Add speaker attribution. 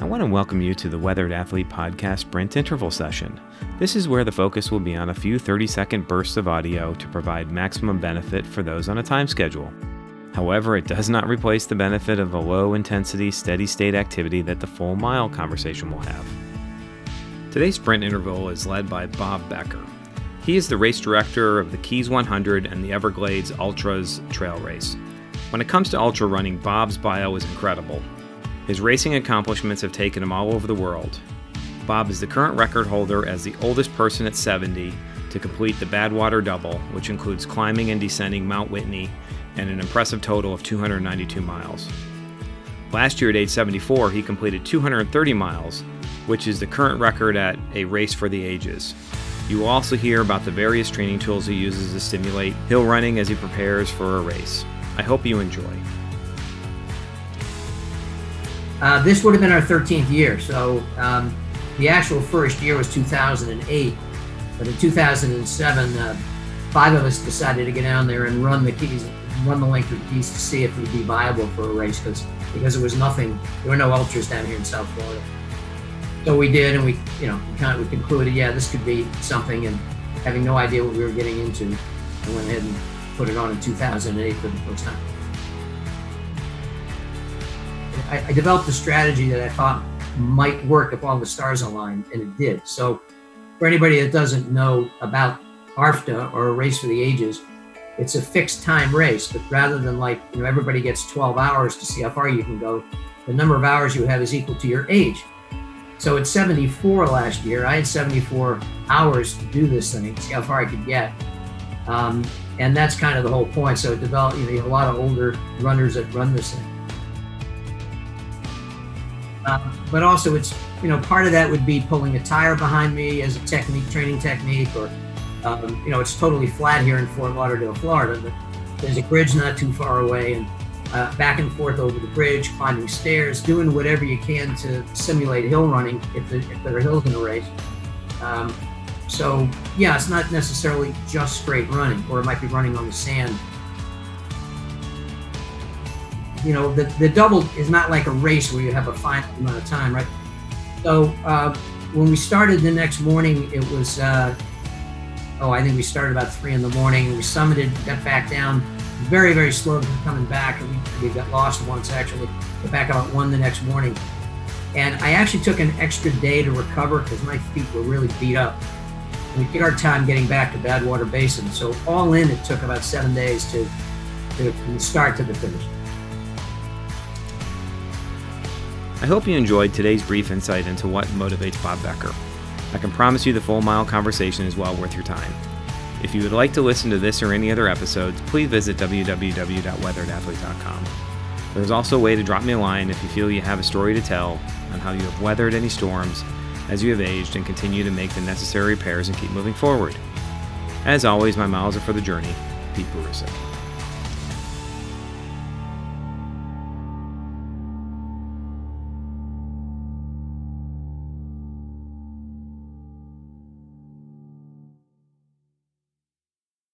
Speaker 1: I want to welcome you to the Weathered Athlete Podcast Sprint Interval Session. This is where the focus will be on a few 30 second bursts of audio to provide maximum benefit for those on a time schedule. However, it does not replace the benefit of a low intensity, steady state activity that the full mile conversation will have. Today's sprint interval is led by Bob Becker. He is the race director of the Keys 100 and the Everglades Ultras trail race. When it comes to ultra running, Bob's bio is incredible. His racing accomplishments have taken him all over the world. Bob is the current record holder as the oldest person at 70 to complete the Badwater Double, which includes climbing and descending Mount Whitney and an impressive total of 292 miles. Last year at age 74, he completed 230 miles, which is the current record at a race for the ages. You will also hear about the various training tools he uses to stimulate hill running as he prepares for a race. I hope you enjoy.
Speaker 2: Uh, this would have been our 13th year. So um, the actual first year was 2008. But in 2007, uh, five of us decided to get down there and run the keys, run the length of the keys to see if it would be viable for a race because because there was nothing, there were no ultras down here in South Florida. So we did, and we, you know, we kind of we concluded, yeah, this could be something, and having no idea what we were getting into, I went ahead and put it on in 2008 for the first time. I, I developed a strategy that I thought might work if all the stars aligned, and it did. So, for anybody that doesn't know about ARFTA or a race for the ages, it's a fixed time race, but rather than like you know everybody gets 12 hours to see how far you can go, the number of hours you have is equal to your age. So at 74 last year, I had 74 hours to do this thing, see how far I could get. Um, and that's kind of the whole point. So it developed, you know, you have a lot of older runners that run this thing. Uh, but also it's you know part of that would be pulling a tire behind me as a technique training technique or um, you know it's totally flat here in fort lauderdale florida but there's a bridge not too far away and uh, back and forth over the bridge climbing stairs doing whatever you can to simulate hill running if, the, if there are hills in the race. Um, so yeah it's not necessarily just straight running or it might be running on the sand you know, the, the double is not like a race where you have a finite amount of time, right? So uh, when we started the next morning, it was, uh, oh, I think we started about three in the morning. We summited, got back down, very, very slow coming back. And we, we got lost once actually, got back about one the next morning. And I actually took an extra day to recover because my feet were really beat up. We took our time getting back to Badwater Basin. So all in, it took about seven days to, to from the start to the finish.
Speaker 1: I hope you enjoyed today's brief insight into what motivates Bob Becker. I can promise you the full mile conversation is well worth your time. If you would like to listen to this or any other episodes, please visit www.weatheredathlete.com. There's also a way to drop me a line if you feel you have a story to tell on how you have weathered any storms as you have aged and continue to make the necessary repairs and keep moving forward. As always, my miles are for the journey. Pete Burisik.